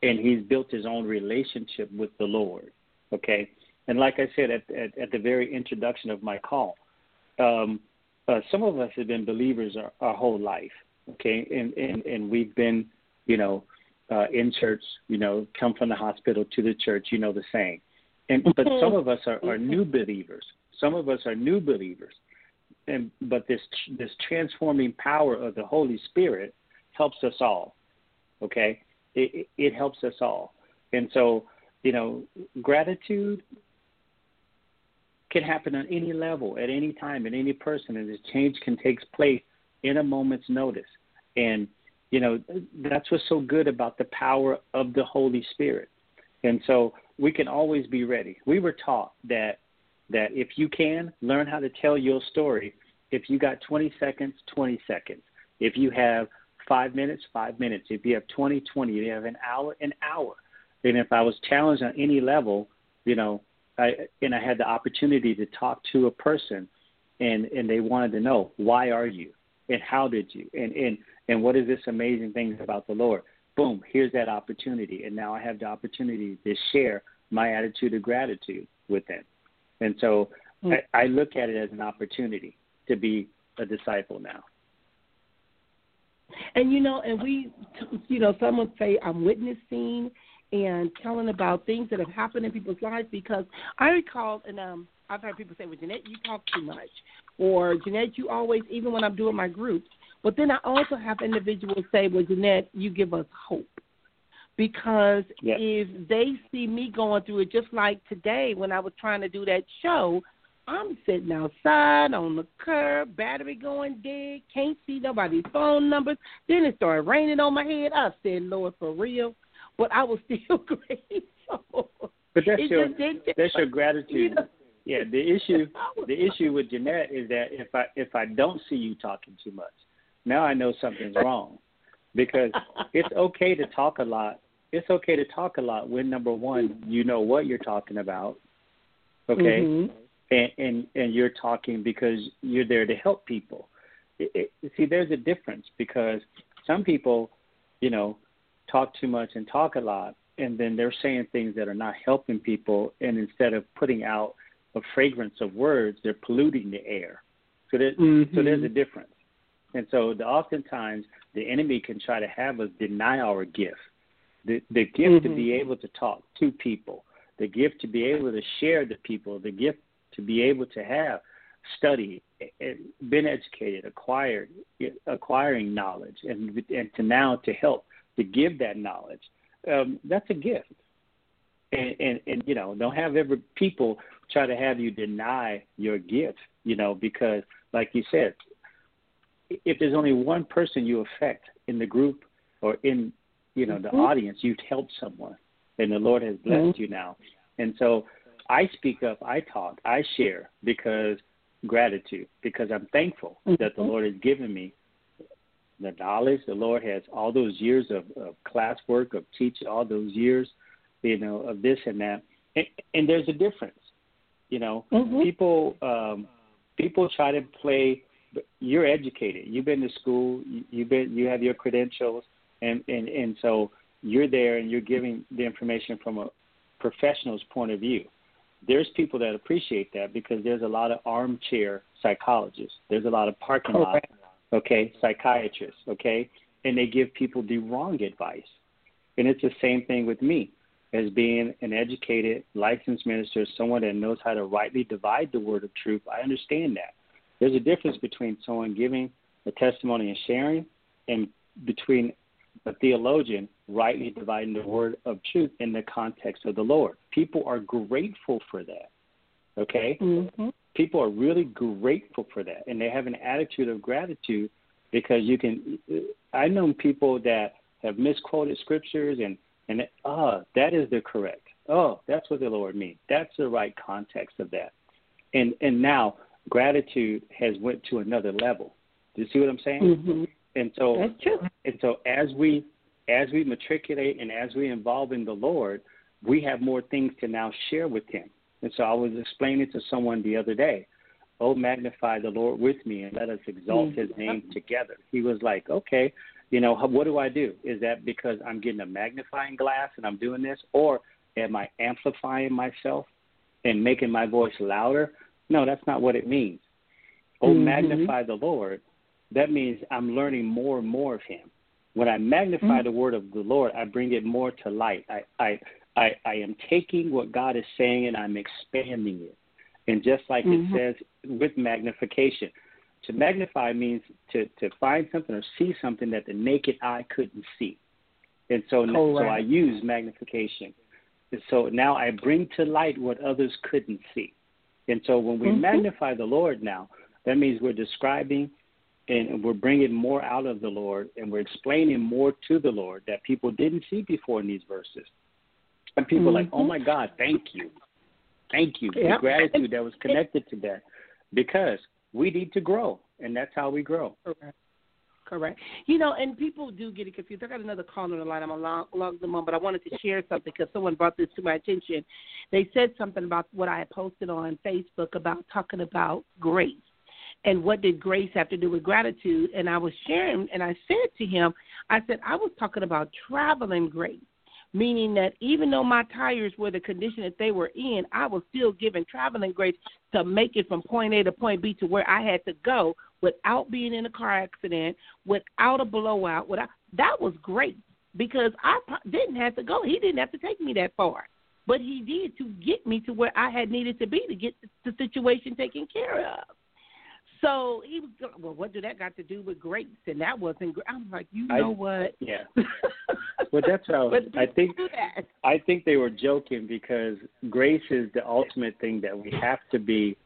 E: and he's built his own relationship with the Lord. Okay. And like I said at, at, at the very introduction of my call, um, uh, some of us have been believers our, our whole life. Okay. And, and, and we've been, you know, uh, in church, you know, come from the hospital to the church, you know, the same. And, but some of us are, are new believers. Some of us are new believers. And, but this, this transforming power of the Holy Spirit helps us all. Okay it, it helps us all. And so, you know, gratitude can happen on any level, at any time, in any person, and the change can take place in a moment's notice. And, you know, that's what's so good about the power of the Holy Spirit. And so we can always be ready. We were taught that that if you can learn how to tell your story, if you got 20 seconds, 20 seconds. If you have five minutes, five minutes. If you have 20, 20. If you have an hour, an hour. And if I was challenged on any level, you know, I, and I had the opportunity to talk to a person and, and they wanted to know, why are you? And how did you? And, and, and what is this amazing thing about the Lord? Boom, here's that opportunity. And now I have the opportunity to share my attitude of gratitude with them. And so mm. I, I look at it as an opportunity to be a disciple now.
B: And you know, and we, you know, someone say I'm witnessing and telling about things that have happened in people's lives because I recall, and um, I've heard people say, "Well, Jeanette, you talk too much," or Jeanette, you always, even when I'm doing my groups. But then I also have individuals say, "Well, Jeanette, you give us hope." Because
E: Yeah.
B: if they see me going through it, just like today when I was trying to do that show, I'm sitting outside on the curb, battery going dead, can't see nobody's phone numbers. Then it started raining on my head. I said, Lord, for real. But I was still grateful.
E: But that's
B: It
E: your that's your gratitude.
B: You know?
E: Yeah, the issue the issue with Jeanette is that if I if I don't see you talking too much, now I know something's wrong. Because it's okay to talk a lot. It's okay to talk a lot when number one, you know what you're talking about. Okay?
B: Mhm.
E: And and and you're talking because you're there to help people. It, it, see, there's a difference because some people, you know, talk too much and talk a lot, and then they're saying things that are not helping people, and instead of putting out a fragrance of words, they're polluting the air. So there, so there's a difference. And so the, oftentimes the enemy can try to have us deny our gift, the the gift to
B: Mhm.
E: be able to talk to people, the gift to be able to share the people, the gift to be able to have studied, been educated, acquired, acquiring knowledge, and and to now to help to give that knowledge. Um, that's a gift. And, and and you know, don't have every people try to have you deny your gift. You know, because like you said, if there's only one person you affect in the group or in you know the mm-hmm. audience, you've helped someone, and the Lord has blessed mm-hmm. you now. And so I speak up, I talk, I share because gratitude, because I'm thankful mm-hmm. that the Lord has given me the knowledge. The Lord has all those years of, of classwork, of teaching, all those years, you know, of this and that. And, and there's a difference. You know, mm-hmm. people um, people try to play. You're educated. You've been to school. You've been. You have your credentials, and and and so you're there and you're giving the information from a professional's point of view. There's people that appreciate that because there's a lot of armchair psychologists. There's a lot of parking lot, okay, psychiatrists, okay, and they give people the wrong advice. And it's the same thing with me as being an educated, licensed minister, someone that knows how to rightly divide the word of truth. I understand that. There's a difference between someone giving a testimony and sharing and between a theologian rightly dividing the word of truth in the context of the Lord. People are grateful for that. Okay? Mm-hmm. People are really grateful for that. And they have an attitude of gratitude because you can. I know people that have misquoted scriptures and, and ah, oh, that is the correct. Oh, that's what the Lord means. That's the right context of that. And and now gratitude has went to another level. Do you see what I'm saying?
B: Mm-hmm.
E: And so, and so as we as we matriculate and as we involve in the Lord, we have more things to now share with Him. And so I was explaining to someone the other day, "Oh, magnify the Lord with me and let us exalt mm-hmm. His name together." He was like, "Okay, you know, what do I do? Is that because I'm getting a magnifying glass and I'm doing this, or am I amplifying myself and making my voice louder?" No, that's not what it means. Oh, mm-hmm. magnify the Lord that means I'm learning more and more of Him. When I magnify mm-hmm. the word of the Lord, I bring it more to light. I, I, I, I am taking what God is saying and I'm expanding it. And just like mm-hmm. it says with magnification, to magnify means to, to find something or see something that the naked eye couldn't see. And so, so I use magnification. And so now I bring to light what others couldn't see. And so when we mm-hmm. magnify the Lord now, that means we're describing and we're bringing more out of the Lord and we're explaining more to the Lord that people didn't see before in these verses. And people mm-hmm. are like, oh my God, thank you. Thank you. Yep. The gratitude that was connected to that because we need to grow and that's how we grow.
B: Correct. Correct. You know, and people do get it confused. I got another call on the line. I'm a long, long them on, but I wanted to share something because someone brought this to my attention. They said something about what I had posted on Facebook about talking about grace and what did grace have to do with gratitude? And I was sharing, and I said to him, I said, I was talking about traveling grace, meaning that even though my tires were the condition that they were in, I was still given traveling grace to make it from point A to point B to where I had to go without being in a car accident, without a blowout. Without that was great because I didn't have to go. He didn't have to take me that far but he did to get me to where I had needed to be to get the situation taken care of. So he was, going, well, what do that got to do with grace? And that wasn't. I'm like, you know I, what?
E: Yeah. well, that's how I think. I think they were joking because grace is the ultimate thing that we have to be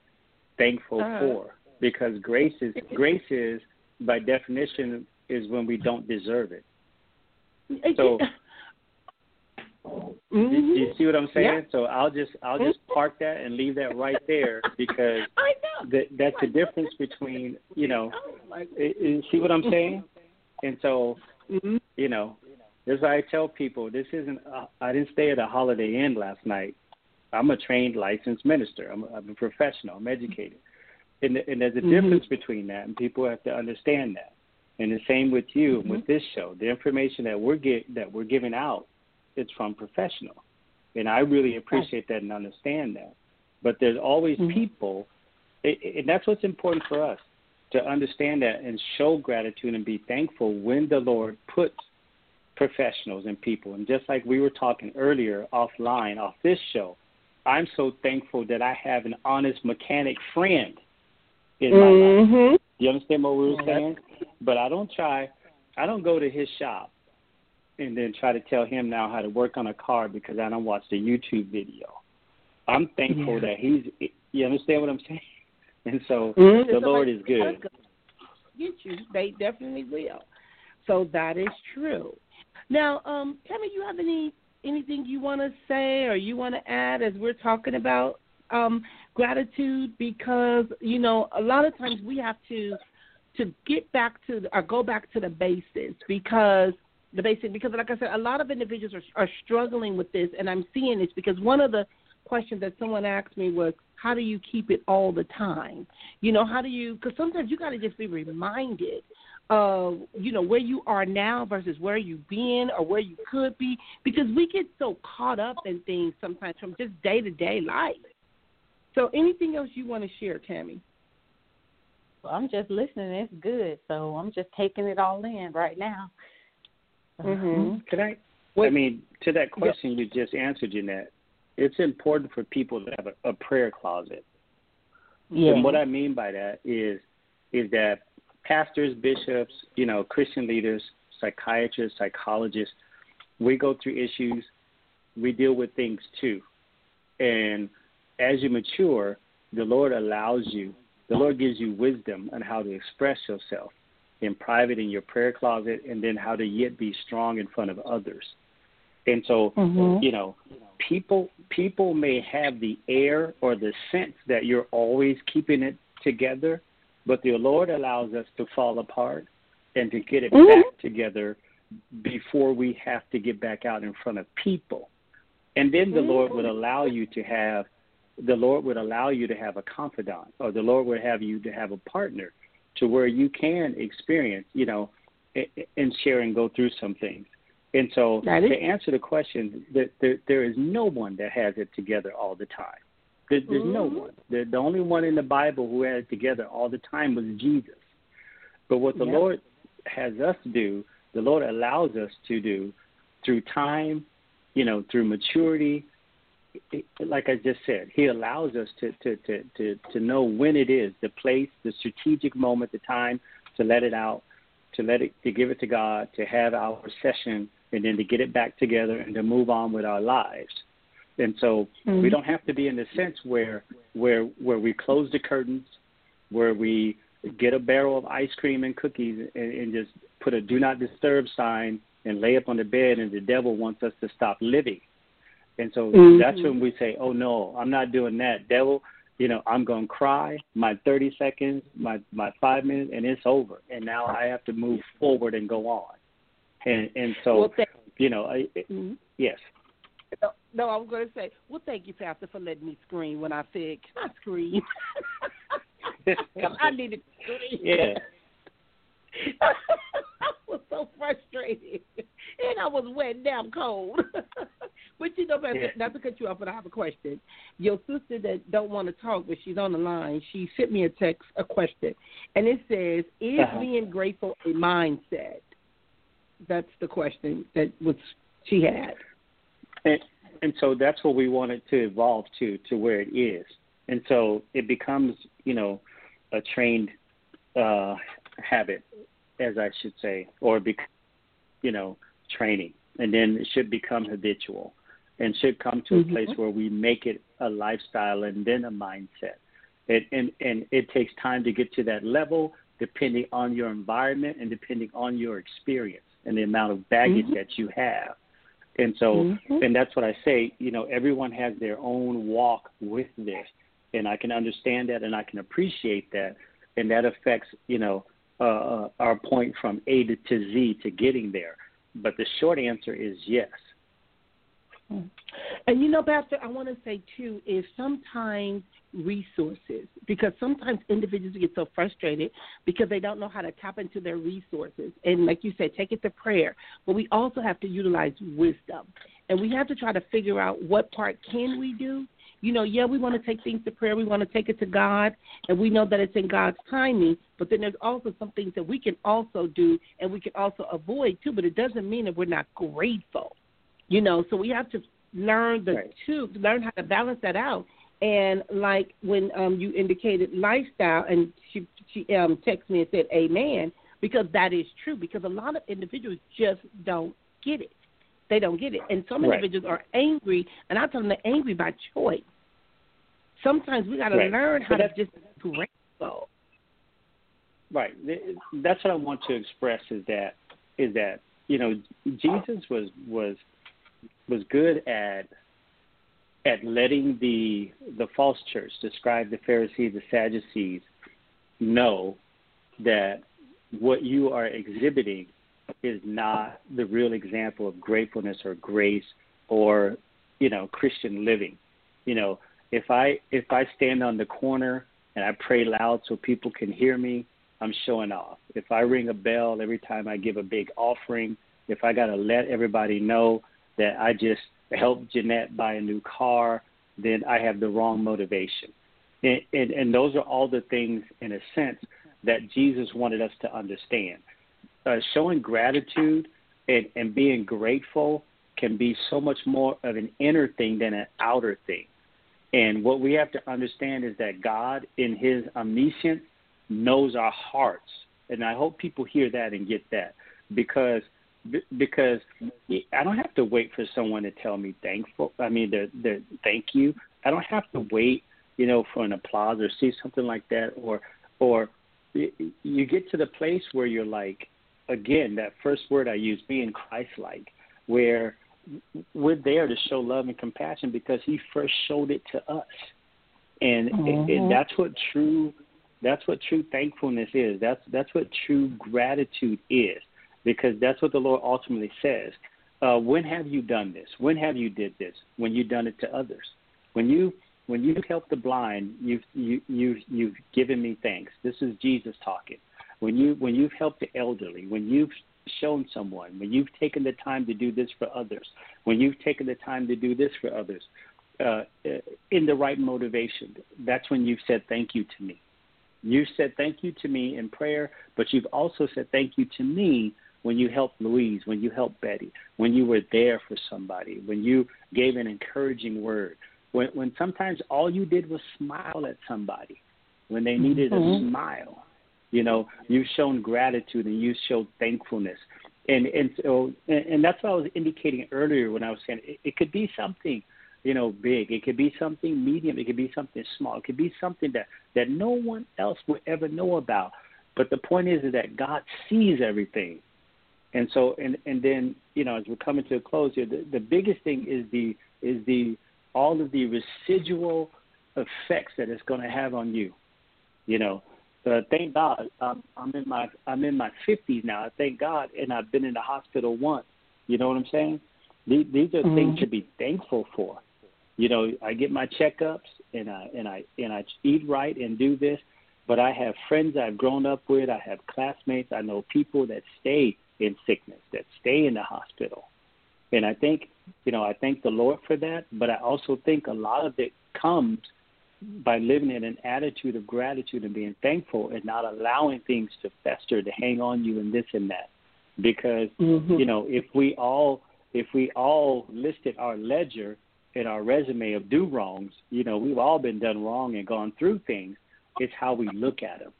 E: thankful uh, for. Because grace is grace is by definition is when we don't deserve it. So Mm-hmm. You, you, see what I'm saying? Yeah. So I'll just I'll just mm-hmm. park that and leave that right there because
B: I know.
E: that that's the difference between you know. You see what I'm saying? And so mm-hmm. you know, as I tell people, this isn't. I didn't stay at a Holiday Inn last night. I'm a trained licensed minister. I'm, I'm a professional. I'm educated, and, and there's a mm-hmm. difference between that, and people have to understand that. And the same with you mm-hmm. with this show. The information that we're get that we're giving out it's from professional. And I really appreciate that and understand that. But there's always mm-hmm. people, and that's what's important for us to understand that and show gratitude and be thankful when the Lord puts professionals and people. And just like we were talking earlier offline, off this show, I'm so thankful that I have an honest mechanic friend in my life. You understand what we were saying? But I don't try. I don't go to his shop and then try to tell him now how to work on a car because I don't watch the YouTube video. I'm thankful
B: Yeah.
E: that he's. You understand what I'm saying? And so
B: Mhm.
E: the Lord is good.
B: Get you. They definitely will. So that is true. Now, um, Tammy, you have any anything you want to say or you want to add as we're talking about um, gratitude? Because you know, a lot of times we have to to get back to or go back to the basis because the basic because like I said, a lot of individuals are, are struggling with this, and I'm seeing this because one of the questions that someone asked me was, "How do you keep it all the time?" You know, how do you? Because sometimes you got to just be reminded of you know where you are now versus where you've been or where you could be because we get so caught up in things sometimes from just day to day life. So, anything else you want to share, Tammy?
F: Well, I'm just listening. It's good, so I'm just taking it all in right now.
B: Mm-hmm.
E: Can I? I mean, to that question you just answered, Jeanette, it's important for people to have a, a prayer closet.
F: Yeah.
E: And what I mean by that is is that pastors, bishops, you know, Christian leaders, psychiatrists, psychologists, we go through issues, we deal with things too. And as you mature, the Lord allows you, the Lord gives you wisdom on how to express yourself in private in your prayer closet and then how to yet be strong in front of others. And so,
B: Mhm.
E: you know, people people may have the air or the sense that you're always keeping it together, but the Lord allows us to fall apart and to get it
B: Mhm.
E: back together before we have to get back out in front of people. And then the Lord would allow you to have the Lord would allow you to have a confidant or the Lord would have you to have a partner to where you can experience, you know, and share and go through some things. And so to answer the question, that there, there is no one that has it together all the time. There, there's no
B: Mhm.
E: one. The, the only one in the Bible who had it together all the time was Jesus. But what the
B: Yep.
E: Lord has us do, the Lord allows us to do through time, you know, through maturity. Like I just said, He allows us to to to to to know when it is, the place, the strategic moment, the time to let it out, to let it to give it to God, to have our session, and then to get it back together and to move on with our lives. And so we
B: Mhm.
E: don't have to be in the sense where where where we close the curtains, where we get a barrel of ice cream and cookies and, and just put a do not disturb sign and lay up on the bed and the devil wants us to stop living. And so
B: Mhm.
E: that's when we say, "Oh no, I'm not doing that, devil." You know, I'm going to cry my 30 seconds, my my 5 minutes and it's over. And now I have to move forward and go on. And and so,
B: Well, thank-
E: you know, I,
B: Mhm.
E: yes.
B: No, no, I was going to say, well, thank you, Pastor, for letting me scream when I said, can I scream? I needed to scream.
E: Yeah.
B: Was so frustrated. And I was wet and damn cold. but you know, Pastor,
E: Yeah.
B: not to cut you off, but I have a question. Your sister that don't want to talk, but she's on the line, she sent me a text, a question. And it says, is
E: Uh-huh.
B: being grateful a mindset? That's the question that was she had.
E: And, and so that's what we want it to evolve to, to where it is. And so it becomes, you know, a trained uh, habit, as I should say, or, bec- you know, training. And then it should become habitual and should come to
B: Mhm.
E: a place where we make it a lifestyle and then a mindset. It, and, and it takes time to get to that level depending on your environment and depending on your experience and the amount of baggage
B: Mhm.
E: that you have. And so,
B: Mhm.
E: and that's what I say, you know, everyone has their own walk with this. And I can understand that and I can appreciate that. And that affects, you know, uh, uh, our point from A to, to Z to getting there. But the short answer is yes.
B: And you know, Pastor, I want to say too is sometimes resources because sometimes individuals get so frustrated because they don't know how to tap into their resources. And like you said, take it to prayer. But we also have to utilize wisdom, and we have to try to figure out what part can we do. You know, yeah, we want to take things to prayer. We want to take it to God, and we know that it's in God's timing. But then there's also some things that we can also do, and we can also avoid too. But it doesn't mean that we're not grateful you know so we have to learn the
E: Right.
B: two, learn how to balance that out. And like when um, you indicated lifestyle, and she she um, texted me and said, "Amen," because that is true. Because a lot of individuals just don't get it. They don't get it, and some
E: Right.
B: individuals are angry, and I tell them they're angry by choice. Sometimes we got to
E: Right.
B: learn how to just grateful.
E: Right. That's what I want to express is that is that you know Jesus was was was good at at letting the the false church describe the Pharisees, the Sadducees, know that what you are exhibiting is not the real example of gratefulness or grace or you know Christian living. You know, if I if I stand on the corner and I pray loud so people can hear me, I'm showing off. If I ring a bell every time I give a big offering, if I got to let everybody know that I just helped Jeanette buy a new car, then I have the wrong motivation. And, and, and those are all the things, in a sense, that Jesus wanted us to understand. Uh, showing gratitude and, and being grateful can be so much more of an inner thing than an outer thing. And what we have to understand is that God, in His omniscience, knows our hearts. And I hope people hear that and get that because because I don't have to wait for someone to tell me thankful. I mean, the the thank you. I don't have to wait, you know, for an applause or see something like that, or or you get to the place where you're like, again, that first word I use, being Christ-like, where we're there to show love and compassion because He first showed it to us, and,
B: Mhm.
E: and that's what true that's what true thankfulness is. That's that's what true gratitude is, because that's what the Lord ultimately says. Uh, when have you done this? When have you did this? When you done it to others? When you when you've helped the blind, you've you you you've given me thanks. This is Jesus talking. When you when you've helped the elderly, when you've shown someone, when you've taken the time to do this for others, when you've taken the time to do this for others, uh, in the right motivation, that's when you've said thank you to me. You said thank you to me in prayer, but you've also said thank you to me when you helped Louise, when you helped Betty, when you were there for somebody, when you gave an encouraging word, when when sometimes all you did was smile at somebody when they needed
B: Mhm.
E: a smile. You know, you've shown gratitude and you've showed thankfulness. And and so and, and that's what I was indicating earlier when I was saying it, it could be something you know, big. It could be something medium. It could be something small. It could be something that that no one else will ever know about. But the point is, is that God sees everything, and so and and then you know, as we're coming to a close here, the, the biggest thing is the is the all of the residual effects that it's going to have on you. You know, uh, thank God I'm, I'm in my I'm in my 50s now. I thank God, and I've been in the hospital once. You know what I'm saying? These, these are
B: Mhm.
E: things to be thankful for. You know, I get my checkups and I and I and I eat right and do this, but I have friends I've grown up with. I have classmates. I know people that stay in sickness, that stay in the hospital, and I think you know I thank the Lord for that. But I also think a lot of it comes by living in an attitude of gratitude and being thankful and not allowing things to fester to hang on you and this and that. Because
B: Mhm.
E: you know if we all if we all listed our ledger and our resume of do wrongs you know we've all been done wrong and gone through things. It's how we look at them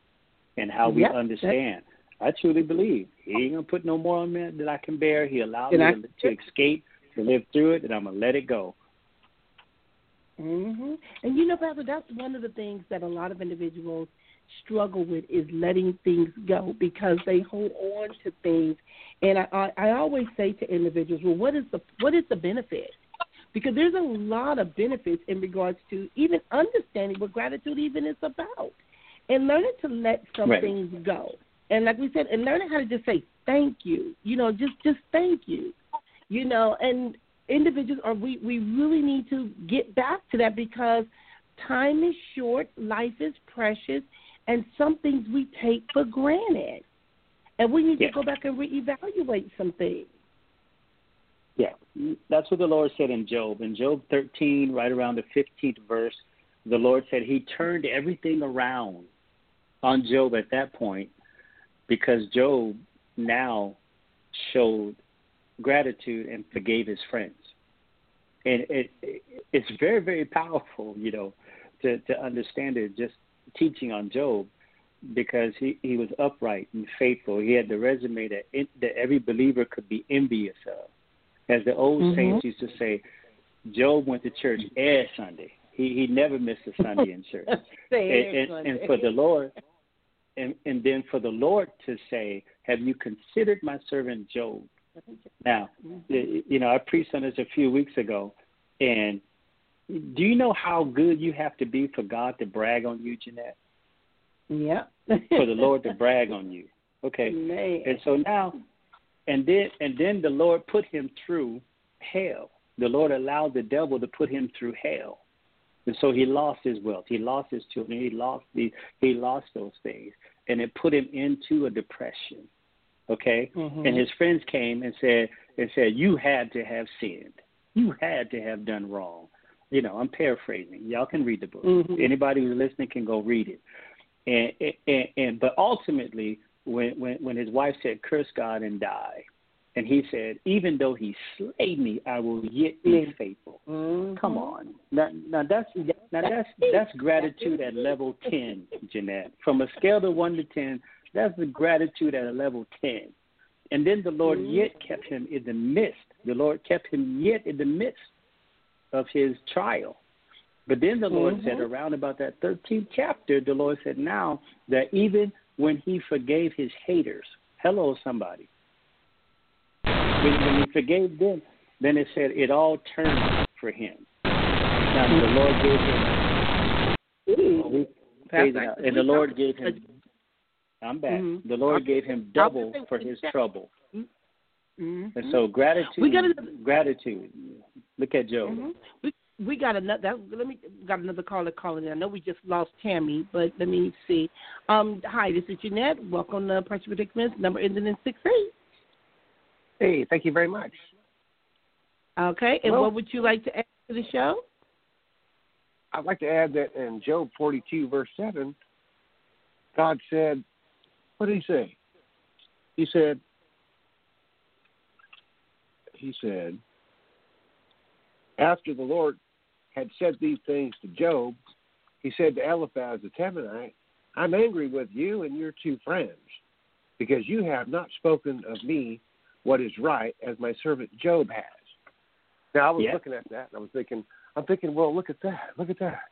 E: and how we
B: Yep,
E: understand. I truly believe he ain't gonna put no more on me that i can bear. He allowed me
B: I-
E: to, to escape to live through it and i'm gonna let it go
B: hmm And you know, Pastor, that's one of the things that a lot of individuals struggle with is letting things go because they hold on to things. And I, I, I always say to individuals, well, what is the what is the benefit? Because there's a lot of benefits in regards to even understanding what gratitude even is about, and learning to let some
E: Right.
B: things go. And like we said, and learning how to just say thank you. You know, just just thank you. You know, and individuals are we we really need to get back to that because time is short, life is precious, and some things we take for granted, and we need
E: Yeah.
B: to go back and reevaluate some things.
E: Yeah, that's what the Lord said in Job. In Job 13, right around the 15th verse, the Lord said He turned everything around on Job at that point because Job now showed gratitude and forgave his friends. And it, it it's very very powerful, you know, to to understand it. Just teaching on Job because he he was upright and faithful. He had the resume that it, that every believer could be envious of. As the old
B: Mhm.
E: saints used to say, Job went to church every Sunday. He he never missed a Sunday in church. And, and, and for the Lord, and and then for the Lord to say, "Have you considered my servant Job?" Now, mm-hmm. y- you know, I preached on this a few weeks ago, and do you know how good you have to be for God to brag on you, Jeanette?
B: yeah.
E: For the Lord to brag on you. Okay.
B: Man.
E: And so now, and then and then the Lord put him through hell. The Lord allowed the devil to put him through hell, and so he lost his wealth. He lost his children. He lost the he lost those things, and it put him into a depression. Okay,
B: Mhm.
E: and his friends came and said and said you had to have sinned. You had to have done wrong. You know, I'm paraphrasing. Y'all can read the book.
B: Mhm.
E: Anybody who's listening can go read it. And, and and but ultimately, when when when his wife said, "Curse God and die," and he said, "Even though he slay me, I will yet be
B: Mhm.
E: faithful."
B: Mhm.
E: Come on, now, now that's now that's that's gratitude at level ten, Jeanette. From a scale of one to ten, that's the gratitude at a level ten. And then the Lord
B: Mhm.
E: yet kept him in the midst. The Lord kept him yet in the midst of his trial. But then the Lord
B: Mhm.
E: said, around about that 13th chapter, the Lord said, now that even when he forgave his haters, hello, somebody. When, when he forgave them, then it said it all turned for him. Now the Lord gave him,
B: Ooh.
E: we praise God. and the Lord gave him. I'm back.
B: Mhm.
E: The Lord gave him double for his trouble.
B: Mhm.
E: And so gratitude,
B: We gotta-
E: gratitude. Look at Job.
B: Mhm. We we got another. That, let me got another caller calling in. I know we just lost Tammy, but let me see. Um, hi, this is Jeanette. Welcome to Pressure Predicaments. Number ending in six eight.
G: Hey, thank you very much.
B: Okay, and
G: Well-
B: what would you like to add to the show?
G: I'd like to add that in Job 42, verse 7, God said, what did he say? He said, he said, after the Lord had said these things to Job, he said to Eliphaz the Temanite, I'm angry with you and your two friends, because you have not spoken of me what is right, as my servant Job has.
C: Now I was
E: Yeah.
C: looking at that and I was thinking, I'm thinking, well, look at that, look at that.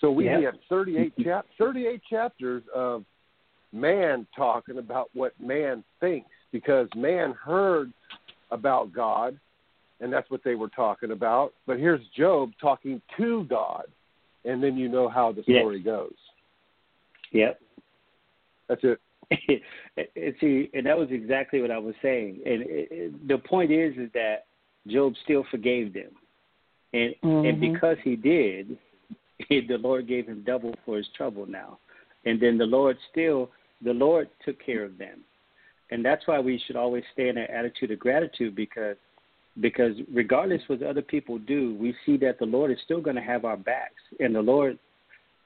C: So we
E: Yeah.
C: have 38 chap 38 chapters of man talking about what man thinks because man heard about God, and that's what they were talking about. But here's Job talking to God, and then you know how the
E: Yes.
C: story goes.
E: Yep.
C: That's it.
E: and see, and that was exactly what I was saying. And it, it, the point is, is that Job still forgave them, and and
B: Mhm.
E: because he did, the Lord gave him double for his trouble now, and then the Lord still, the Lord took care of them, and that's why we should always stay in an attitude of gratitude because. Because regardless what other people do, we see that the Lord is still going to have our backs, and the Lord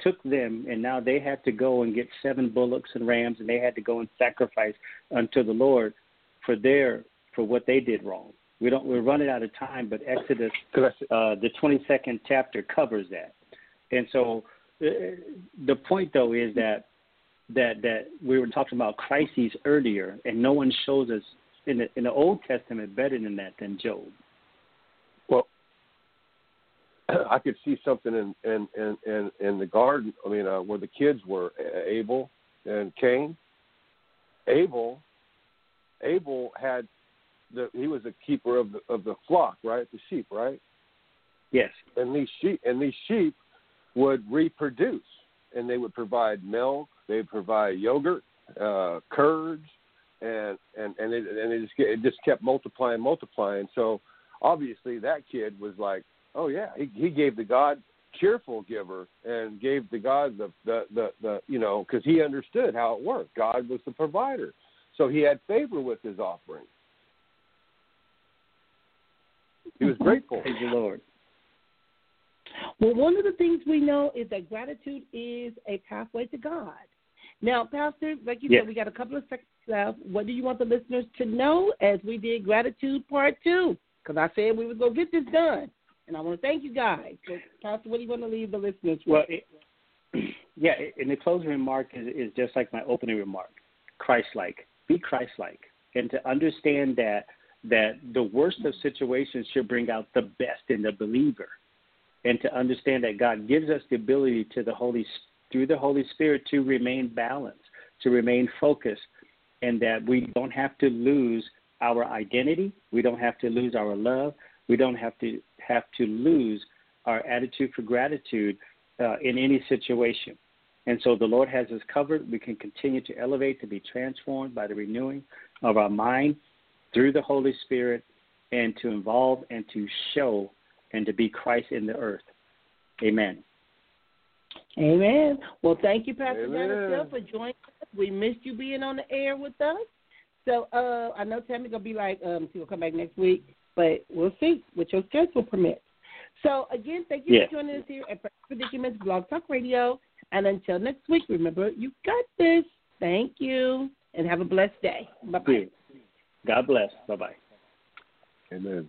E: took them, and now they had to go and get seven bullocks and rams, and they had to go and sacrifice unto the Lord for their for what they did wrong. We don't we're running out of time, but Exodus uh, the 22nd chapter covers that. And so the point though is that that that we were talking about crises earlier, and no one shows us in the in the Old Testament better than that than Job.
C: Well, I could see something in in in in, in the garden. I mean, uh, where the kids were, Abel and Cain. Abel, Abel had the he was a keeper of the of the flock, right? The sheep, right?
E: Yes.
C: And these sheep and these sheep would reproduce, and they would provide milk. They'd provide yogurt, uh, curds, and and and it and it just it just kept multiplying, multiplying. So obviously that kid was like, oh yeah, he he gave the God cheerful giver and gave the God the the the, the you know because he understood how it worked. God was the provider, so he had favor with his offering. He was grateful.
E: Praise the Lord.
B: Well, one of the things we know is that gratitude is a pathway to God. Now, Pastor, like you
E: Yes.
B: said, we got a couple of seconds left. What do you want the listeners to know as we did gratitude part two? Because I said we would go get this done. And I want to thank you guys. So, Pastor, what do you want to leave the listeners with?
E: Well, it, yeah, and the closing remark is, is just like my opening remark Christ-like. Be Christ-like. And to understand that that the worst of situations should bring out the best in the believer. And to understand that God gives us the ability to the Holy through the Holy Spirit to remain balanced, to remain focused, and that we don't have to lose our identity, we don't have to lose our love, we don't have to have to lose our attitude for gratitude uh, in any situation. And so the Lord has us covered. We can continue to elevate, to be transformed by the renewing of our mind through the Holy Spirit, and to involve and to show and to be Christ in the earth. Amen.
B: Amen. Well, thank you, Pastor
C: Amen.
B: for joining us. We missed you being on the air with us. So uh, I know Tammy's gonna be like, um, she'll come back next week, but we'll see what your schedule permits. So again, thank you
E: Yeah.
B: for joining us here at Predicaments Blog Talk Radio. And until next week, remember you got this. Thank you, and have a blessed day. Bye bye.
E: God bless. Bye bye.
C: Amen.